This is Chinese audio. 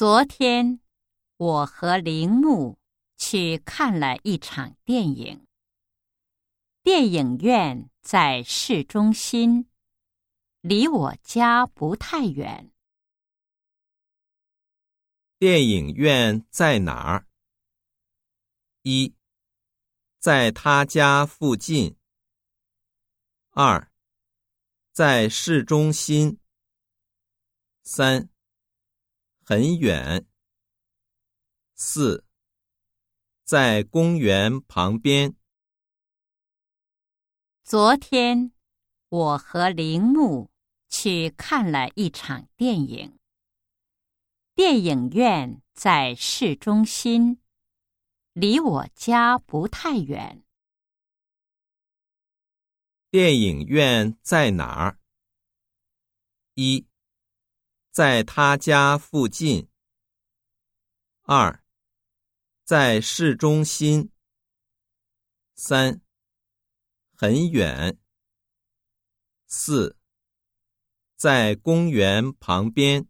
昨天，我和铃木去看了一场电影。电影院在市中心，离我家不太远。电影院在哪儿？一，在他家附近。二，在市中心。三。很远。四，在公园旁边。昨天，我和铃木去看了一场电影。电影院在市中心，离我家不太远。电影院在哪儿？一。在他家附近。二，在市中心。三，很远。四，在公园旁边。